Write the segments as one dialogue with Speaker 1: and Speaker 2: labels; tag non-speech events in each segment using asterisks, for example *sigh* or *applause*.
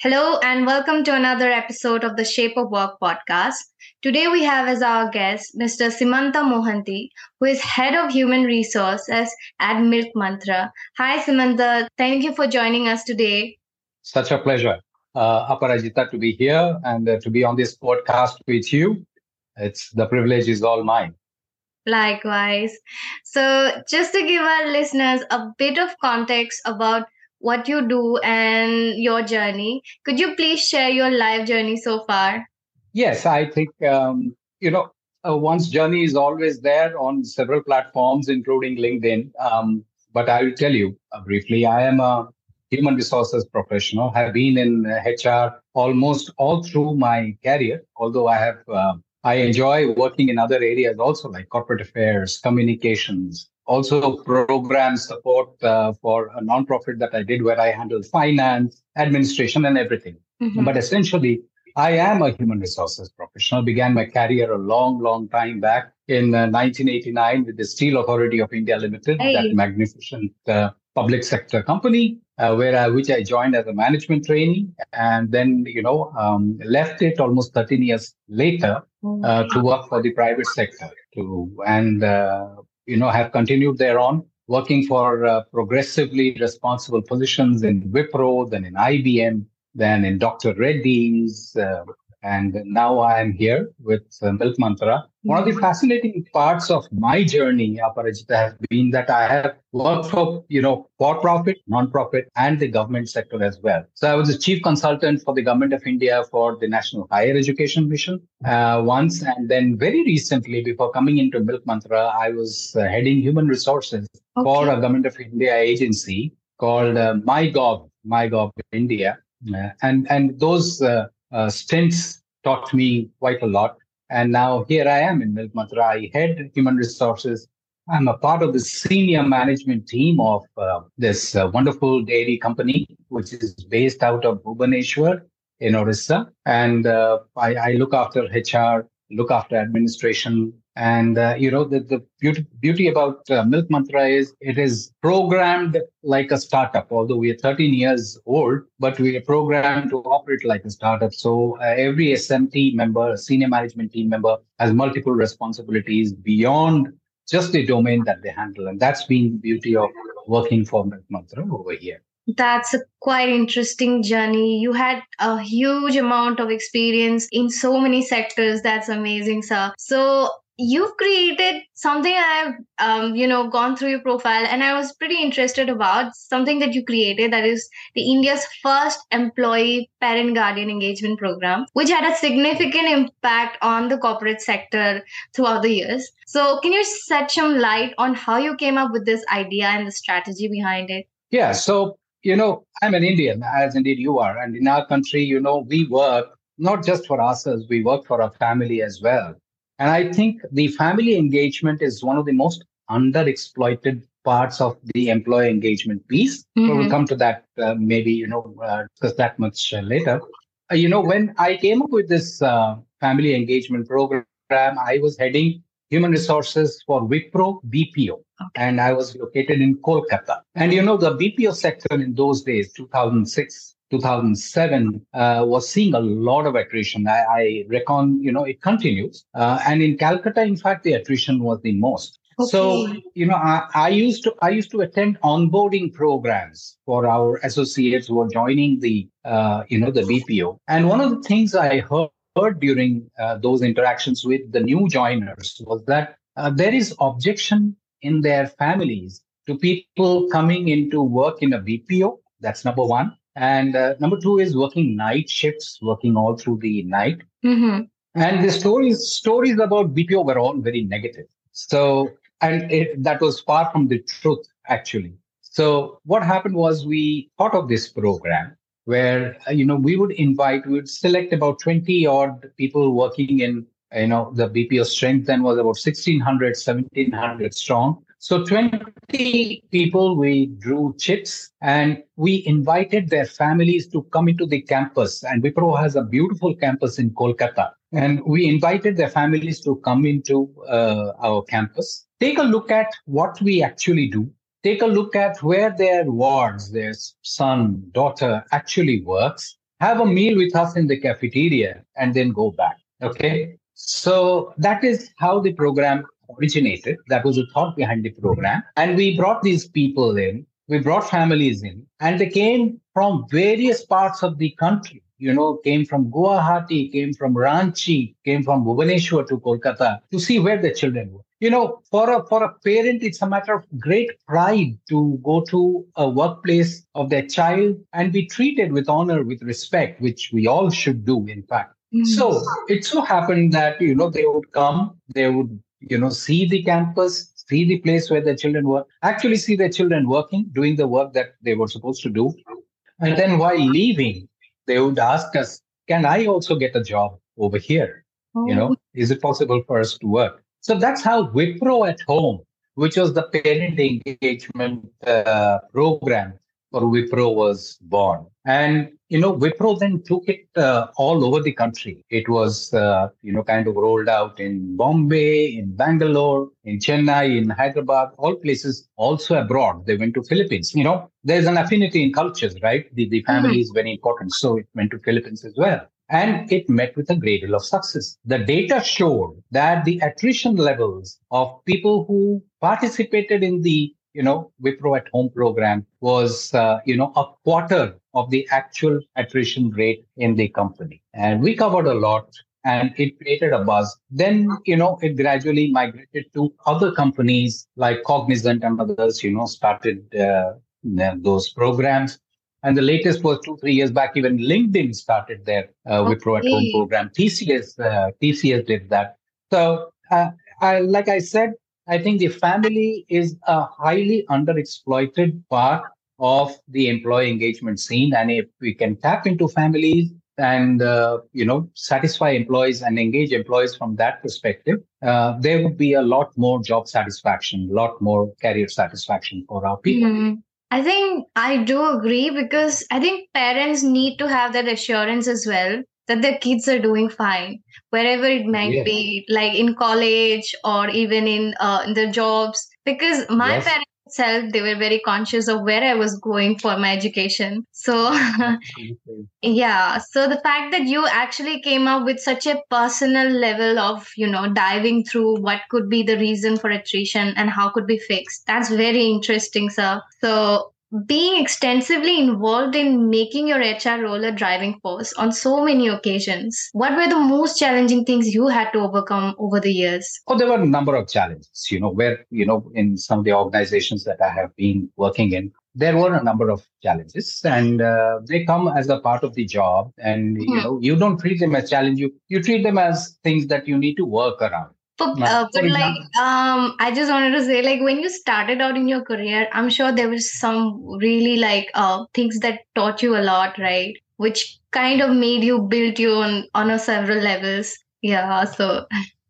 Speaker 1: Hello, and welcome to another episode of the Shape of Work podcast. Today, we have as our guest Mr. Simanta Mohanty, who is Head of Human Resources at Milk Mantra. Hi, Simanta. Thank you for joining us today.
Speaker 2: Such a pleasure, uh, Aparajeeta, to be here and uh, to be on this podcast with you. It's the privilege is all mine.
Speaker 1: Likewise. So, just to give our listeners a bit of context about what you do and your journey, could you please share your life journey so far?
Speaker 2: Yes, I think, um, you know, uh, one's journey is always there on several platforms, including LinkedIn. Um, but I will tell you uh, briefly I am a human resources professional, have been in HR almost all through my career, although I have uh, I enjoy working in other areas also, like corporate affairs, communications, also program support uh, for a nonprofit that I did where I handled finance, administration, and everything. Mm-hmm. But essentially, I am a human resources professional. Began my career a long, long time back in uh, 1989 with the Steel Authority of India Limited, hey. that magnificent uh, public sector company uh, where I, which I joined as a management trainee, and then you know um, left it almost 13 years later uh, to work for the private sector. To and uh, you know have continued thereon, working for uh, progressively responsible positions in Wipro, then in IBM, then in Dr. Reddy's, uh, and now I am here with uh, Milk Mantra. One of the fascinating parts of my journey, Aparajeeta, has been that I have worked for, you know, for-profit, non-profit, and the government sector as well. So I was the chief consultant for the government of India for the National Higher Education Mission uh, once, and then very recently, before coming into Milk Mantra, I was uh, heading human resources okay. for a government of India agency called uh, MyGov, MyGov India, uh, and and those uh, uh, stints taught me quite a lot. And now here I am in Milk Mantra. I head human resources. I'm a part of the senior management team of uh, this uh, wonderful dairy company, which is based out of Bhubaneswar in Orissa. And uh, I, I, look after HR, look after administration, and uh, you know the, the beauty, beauty about uh, Milk Mantra is it is programmed like a startup. Although we are 13 years old, but we are programmed to operate like a startup. So uh, every SMT member, senior management team member, has multiple responsibilities beyond just the domain that they handle, and that's been the beauty of working for Milk Mantra over here.
Speaker 1: That's a quite interesting journey. You had a huge amount of experience in so many sectors. That's amazing, sir. So, you've created something i've um, you know gone through your profile and i was pretty interested about something that you created that is the india's first employee parent guardian engagement program which had a significant impact on the corporate sector throughout the years. So can you shed some light on how you came up with this idea and the strategy behind it?
Speaker 2: Yeah so you know i'm an indian as indeed you are and in our country you know we work not just for ourselves we work for our family as well and I think the family engagement is one of the most underexploited parts of the employee engagement piece. Mm-hmm. We'll come to that uh, maybe, you know, uh, discuss that much uh, later. Uh, you know, when I came up with this uh, family engagement program, I was heading human resources for Wipro BPO. Okay. And I was located in Kolkata. And you know, the BPO sector in those days, 2006, 2007 uh, was seeing a lot of attrition. I, I reckon, you know, it continues. Uh, and in Calcutta, in fact, the attrition was the most. Okay. So, you know, I, I, used to I used to attend onboarding programs for our associates who are joining the uh, you know the BPO. And one of the things I heard, heard during uh, those interactions with the new joiners was that uh, there is objection in their families to people coming into work in a BPO. That's number one. And uh, number two is working night shifts, working all through the night. Mm-hmm. And the stories stories about BPO were all very negative. So, and it, that was far from the truth, actually. So, what happened was we thought of this program where uh, you know we would invite, we would select about 20 odd people working in you know the BPO strength then was about 1600, 1700 strong. So 20 people we drew chips and we invited their families to come into the campus. And Wipro has a beautiful campus in Kolkata. And we invited their families to come into uh, our campus. Take a look at what we actually do take a look at where their wards, their son, daughter actually works, have a meal with us in the cafeteria, and then go back. Okay. So that is how the program originated. That was the thought behind the program. And we brought these people in, we brought families in, and they came from various parts of the country. You know, came from Guwahati, came from Ranchi, came from Bhubaneswar to Kolkata to see where the children were you know for a for a parent it's a matter of great pride to go to a workplace of their child and be treated with honor with respect which we all should do in fact mm-hmm. so it so happened that you know they would come they would you know see the campus see the place where the children work actually see the children working doing the work that they were supposed to do and then while leaving they would ask us can i also get a job over here oh. you know oh. is it possible for us to work so that's how Wipro at Home, which was the parent engagement uh, program for Wipro, was born. And you know, Wipro then took it uh, all over the country. It was, uh, you know, kind of rolled out in Bombay, in Bangalore, in Chennai, in Hyderabad, all places, also abroad. They went to Philippines. You know, there's an affinity in cultures, right? The, the family mm-hmm. is very important. So it went to Philippines as well and it met with a great deal of success. The data showed that the attrition levels of people who participated in the you know Wipro at Home program was uh, you know a quarter of the actual attrition rate in the company, and we covered a lot. And it created a buzz. Then, you know, it gradually migrated to other companies like Cognizant and others, you know, started uh, those programs. And the latest was two, three years back, even LinkedIn started their uh, okay. Wipro at Home program. TCS, uh, TCS did that. So, uh, I, like I said, I think the family is a highly underexploited part of the employee engagement scene. And if we can tap into families and uh, you know satisfy employees and engage employees from that perspective, uh, there would be a lot more job satisfaction, a lot more career satisfaction for our people. Mm-hmm.
Speaker 1: I think I do agree because I think parents need to have that assurance as well that their kids are doing fine wherever it might be like in college or even in uh, in their jobs. Because my yes. parents itself they were very conscious of where i was going for my education. So *laughs* yeah. So the fact that you actually came up with such a personal level of you know diving through what could be the reason for attrition and how could be fixed that's very interesting sir. So being extensively involved in making your HR role a driving force on so many occasions. What were the most challenging things you had to overcome over the years?
Speaker 2: Oh, there were a number of challenges, you know, where, you know, in some of the organizations that I have been working in, there were a number of challenges and uh, they come as a part of the job and you hmm. know you don't treat them as challenge you you treat them as things that you need to work around
Speaker 1: but, uh, but like um i just wanted to say like when you started out in your career i'm sure there was some really like uh things that taught you a lot right? Which kind of made you build you on on a several levels. Yeah so.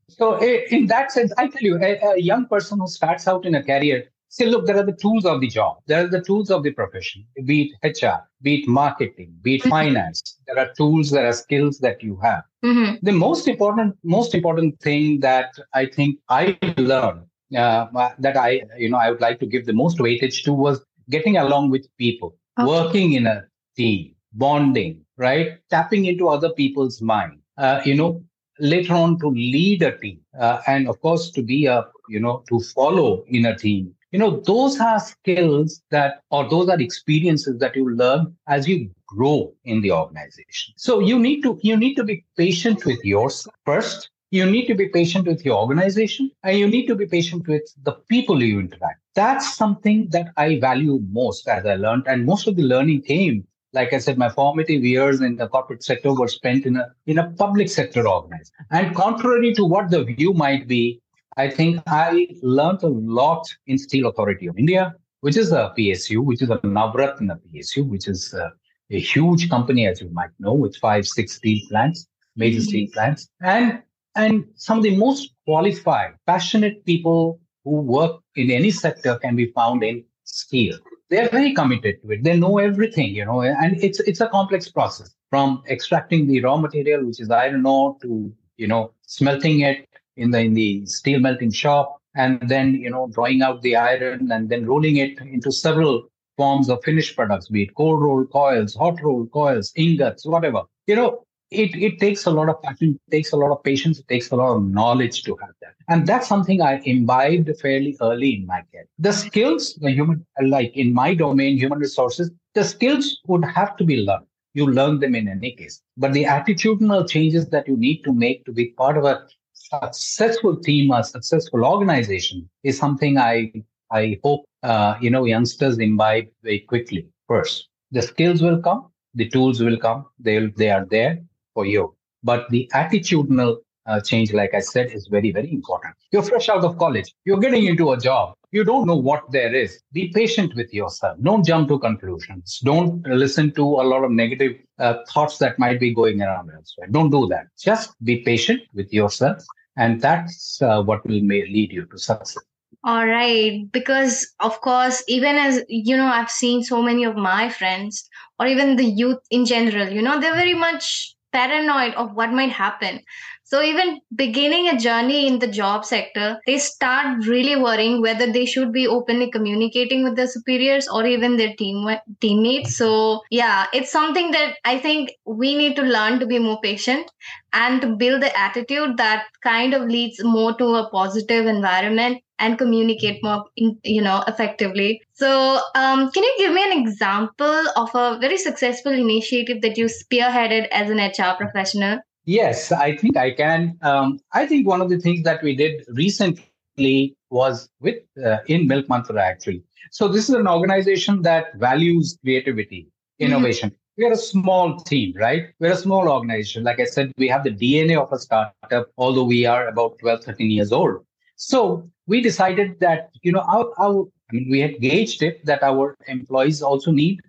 Speaker 2: So in that sense i tell you a, a young person who starts out in a career See, look, there are the tools of the job. There are the tools of the profession, be it HR, be it marketing, be it mm-hmm. finance. There are tools, there are skills that you have. Mm-hmm. The most important, most important thing that I think I learned uh, that I, you know, I would like to give the most weightage to was getting along with people, okay. working in a team, bonding, right? Tapping into other people's mind. Uh, you know, later on to lead a team, uh, and of course to be a, you know, to follow in a team you know those are skills that or those are experiences that you learn as you grow in the organization. So you need to you need to be patient with yourself first. You need to be patient with your organization and you need to be patient with the people you interact that's something that i value most as i learned and most of the learning came like I said, my formative years in the corporate sector were spent in a in a public sector organization. And contrary to what the view might be, I think I learned a lot in Steel Authority of India, which is a PSU, which is a Navratna PSU, which is uh, a huge company, as you might know, with five, six steel plants, major mm-hmm. steel plants, and and some of the most qualified, passionate people who work in any sector can be found in steel. They're very committed to it. They know everything, you know, and it's it's a complex process from extracting the raw material, which is iron ore, to you know smelting it in the in the steel melting shop, and then you know drawing out the iron and then rolling it into several forms of finished products, be it cold rolled coils, hot rolled coils, ingots, whatever. You know, it, it takes a lot of passion, it takes a lot of patience, it takes a lot of knowledge to have that. And that's something I imbibed fairly early in my career. The skills, the human, like in my domain, human resources, the skills would have to be learned. You learn them in any case. But the attitudinal changes that you need to make to be part of a successful team, a successful organization is something I I hope uh, you know youngsters imbibe very quickly. First, the skills will come, the tools will come. They they are there for you. But the attitudinal uh, change, like I said, is very very important. You're fresh out of college. You're getting into a job. You don't know what there is. Be patient with yourself. Don't jump to conclusions. Don't listen to a lot of negative uh, thoughts that might be going around elsewhere. Don't do that. Just be patient with yourself, and that's uh, what will may lead you to success.
Speaker 1: All right. Because, of course, even as you know, I've seen so many of my friends or even the youth in general, you know, they're very much paranoid of what might happen. So even beginning a journey in the job sector, they start really worrying whether they should be openly communicating with their superiors or even their team teammates. So yeah, it's something that I think we need to learn to be more patient and to build the attitude that kind of leads more to a positive environment and communicate more you know effectively so um, can you give me an example of a very successful initiative that you spearheaded as an hr professional
Speaker 2: Yes, I think I can. Um, I think one of the things that we did recently was with uh, in Milk Mantra actually. So this is an organization that values creativity, mm-hmm. innovation. Mm-hmm. We are a small team, right? We're a small organization. Like I said, we have the DNA of a startup, although we are about 12, 13 years old. So we decided that, you know, our, our I mean, we had gauged it that our employees also need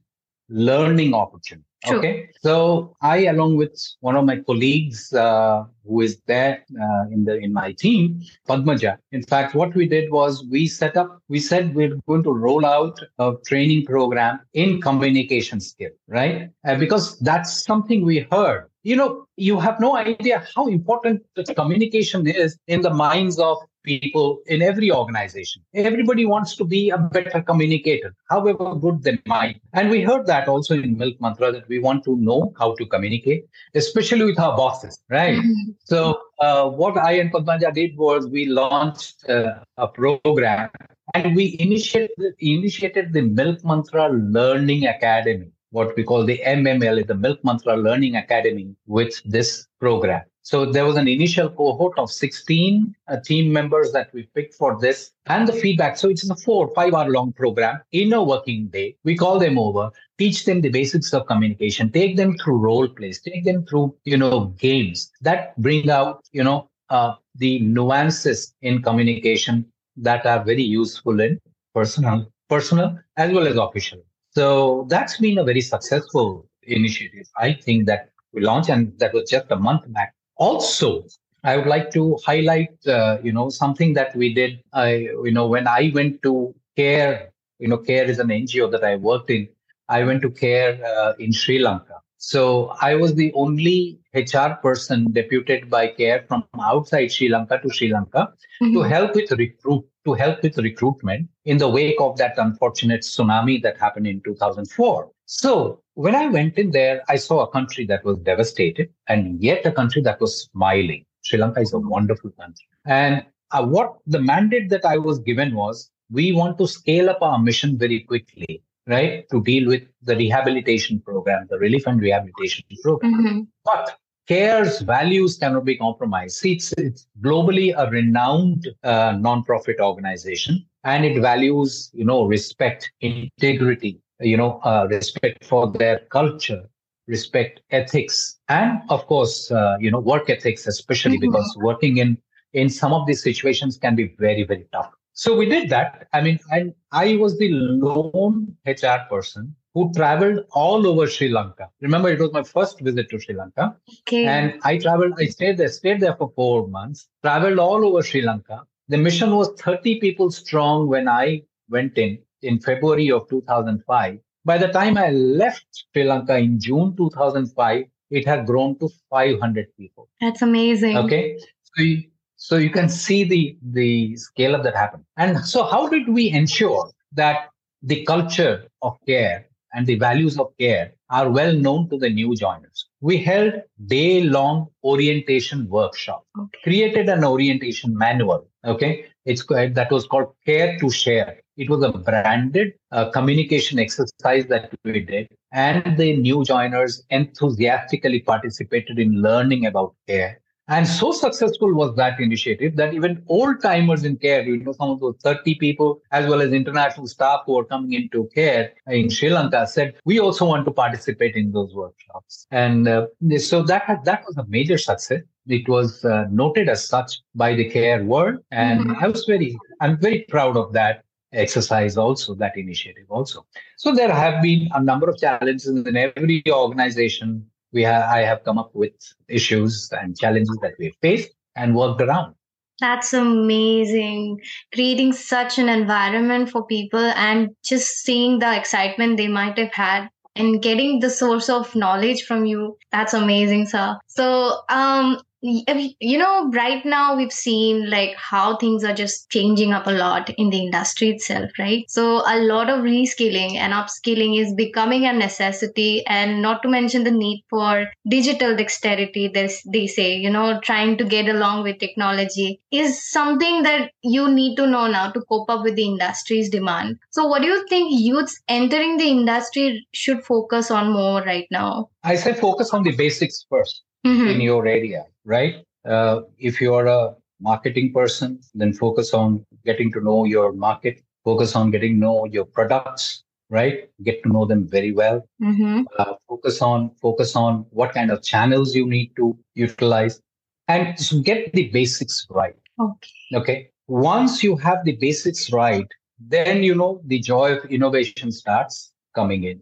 Speaker 2: learning opportunity. Okay. So I, along with one of my colleagues uh, who is there uh, in the in my team, Padmaja. In fact, what we did was we set up. We said we're going to roll out a training program in communication skill, right? Uh, because that's something we heard. You know, you have no idea how important communication is in the minds of people in every organization. Everybody wants to be a better communicator, however good they might. And we heard that also in Milk Mantra that we want to know how to communicate, especially with our bosses, right? Mm-hmm. So, uh, what I and Padmaja did was we launched uh, a program and we initiated, initiated the Milk Mantra Learning Academy, what we call the MML, the Milk Mantra Learning Academy, with this program. So there was an initial cohort of 16 uh, team members that we picked for this and the feedback. So it's a four, five hour long program in a working day. We call them over, teach them the basics of communication, take them through role plays, take them through, you know, games that bring out, you know, uh, the nuances in communication that are very useful in personal, personal as well as official. So that's been a very successful initiative. I think that we launched and that was just a month back also, I would like to highlight, uh, you know, something that we did. I, you know, when I went to CARE, you know, CARE is an NGO that I worked in. I went to CARE uh, in Sri Lanka. So I was the only HR person deputed by CARE from outside Sri Lanka to Sri Lanka mm-hmm. to help with recruit to help with recruitment in the wake of that unfortunate tsunami that happened in 2004. So when I went in there, I saw a country that was devastated and yet a country that was smiling. Sri Lanka is a wonderful country. And uh, what the mandate that I was given was we want to scale up our mission very quickly, right? To deal with the rehabilitation program, the relief and rehabilitation program. Mm-hmm. But CARE's values cannot be compromised. It's, it's globally a renowned uh, non-profit organization and it values, you know, respect, integrity, you know, uh, respect for their culture, respect ethics, and of course, uh, you know, work ethics, especially mm-hmm. because working in in some of these situations can be very very tough. So we did that. I mean, and I was the lone HR person who traveled all over Sri Lanka. Remember, it was my first visit to Sri Lanka.
Speaker 1: Okay.
Speaker 2: And I traveled, I stayed there, stayed there for four months, traveled all over Sri Lanka. The mission was 30 people strong when I went in in February of 2005. By the time I left Sri Lanka in June 2005, it had grown to 500 people.
Speaker 1: That's amazing.
Speaker 2: Okay. So you, so you can see the, the scale of that happen. And so how did we ensure that the culture of care and the values of care are well known to the new joiners? We held day long orientation workshop,
Speaker 1: Okay.
Speaker 2: created an orientation manual. Okay. It's that was called care to share. It was a branded uh, communication exercise that we did, and the new joiners enthusiastically participated in learning about care. And so successful was that initiative that even old timers in care, you know, some of those 30 people, as well as international staff who are coming into care in Sri Lanka, said, we also want to participate in those workshops. And uh, so that, that was a major success. It was uh, noted as such by the care world. And
Speaker 1: Mhm.
Speaker 2: I was very, I'm very proud of that exercise also, that initiative also. So there have been a number of challenges in every organization. We have, I have come up with issues and challenges that we faced and worked around.
Speaker 1: That's amazing. Creating such an environment for people and just seeing the excitement they might have had and getting the source of knowledge from you. That's amazing, sir. So, um, you know, right now we've seen like how things are just changing up a lot in the industry itself, right? So, a lot of reskilling and upskilling is becoming a necessity, and not to mention the need for digital dexterity, this, they say, you know, trying to get along with technology is something that you need to know now to cope up with the industry's demand. So, what do you think youths entering the industry should focus on more right now?
Speaker 2: I say focus on the basics first
Speaker 1: Mhm.
Speaker 2: in your area, right? Uh, if you're a marketing person, then focus on getting to know your market, focus on getting to know your products, right? Get to know them very well.
Speaker 1: Mhm.
Speaker 2: uh, focus on focus on what kind of channels you need to utilize and get the basics right
Speaker 1: Okay.
Speaker 2: okay once you have the basics right then you know the joy of innovation starts coming in.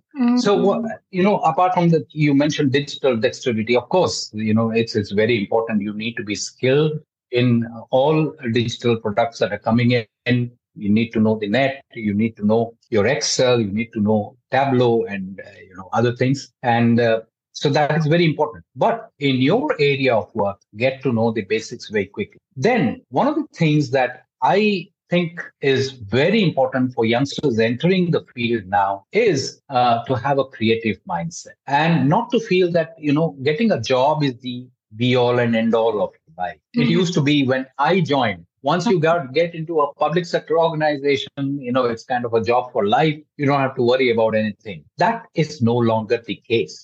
Speaker 2: So
Speaker 1: Mhm.
Speaker 2: what you know apart from that you mentioned digital dexterity. Of course you know it's it's very important. You need to be skilled in all digital products that are coming in. You need to know the net. You need to know your excel. You need to know tableau and uh, you know other things. And uh, so that is very important. But in your area of work get to know the basics very quickly. Then one of the things that i think is very important for youngsters entering the field now is uh, to have a creative mindset and not to feel that you know getting a job is the be all and end all of life it
Speaker 1: Mhm.
Speaker 2: used to be when i joined once you got get into a public sector organization you know it's kind of a job for life you don't have to worry about anything that is no longer the case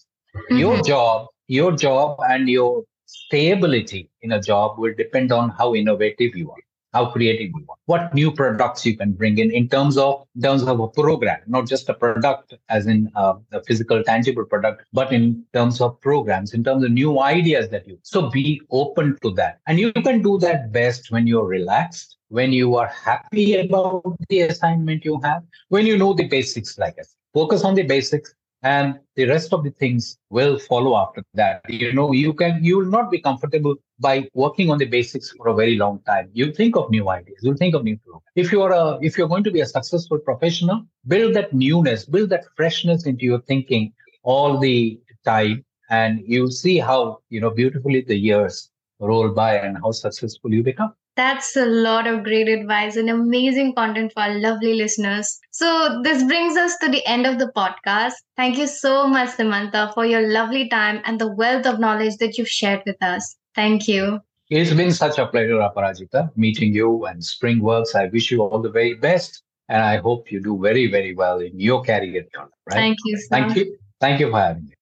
Speaker 2: your
Speaker 1: Mhm.
Speaker 2: job your job and your stability in a job will depend on how innovative you are how creative you are what new products you can bring in in terms of in terms of a program not just a product as in uh, a physical tangible product but in terms of programs in terms of new ideas that you so be open to that. And you can do that best when you're relaxed when you are happy about the assignment you have when you know the basics like said. Focus on the basics and the rest of the things will follow after that. You know you can you will not be comfortable by working on the basics for a very long time. You think of new ideas. You think of new programs. If you are a if you're going to be a successful professional build that newness build that freshness into your thinking all the time and you'll see how you know beautifully the years roll by and how successful you become
Speaker 1: That's a lot of great advice and amazing content for our lovely listeners. So, this brings us to the end of the podcast. Thank you so much, Simanta, for your lovely time and the wealth of knowledge that you've shared with us. Thank you.
Speaker 2: It's been such a pleasure, Aparajeeta, meeting you and Springworks. I wish you all the very best. And I hope you do very, very well in your career. Right?
Speaker 1: Thank you. Sir.
Speaker 2: Thank you. Thank you for having me.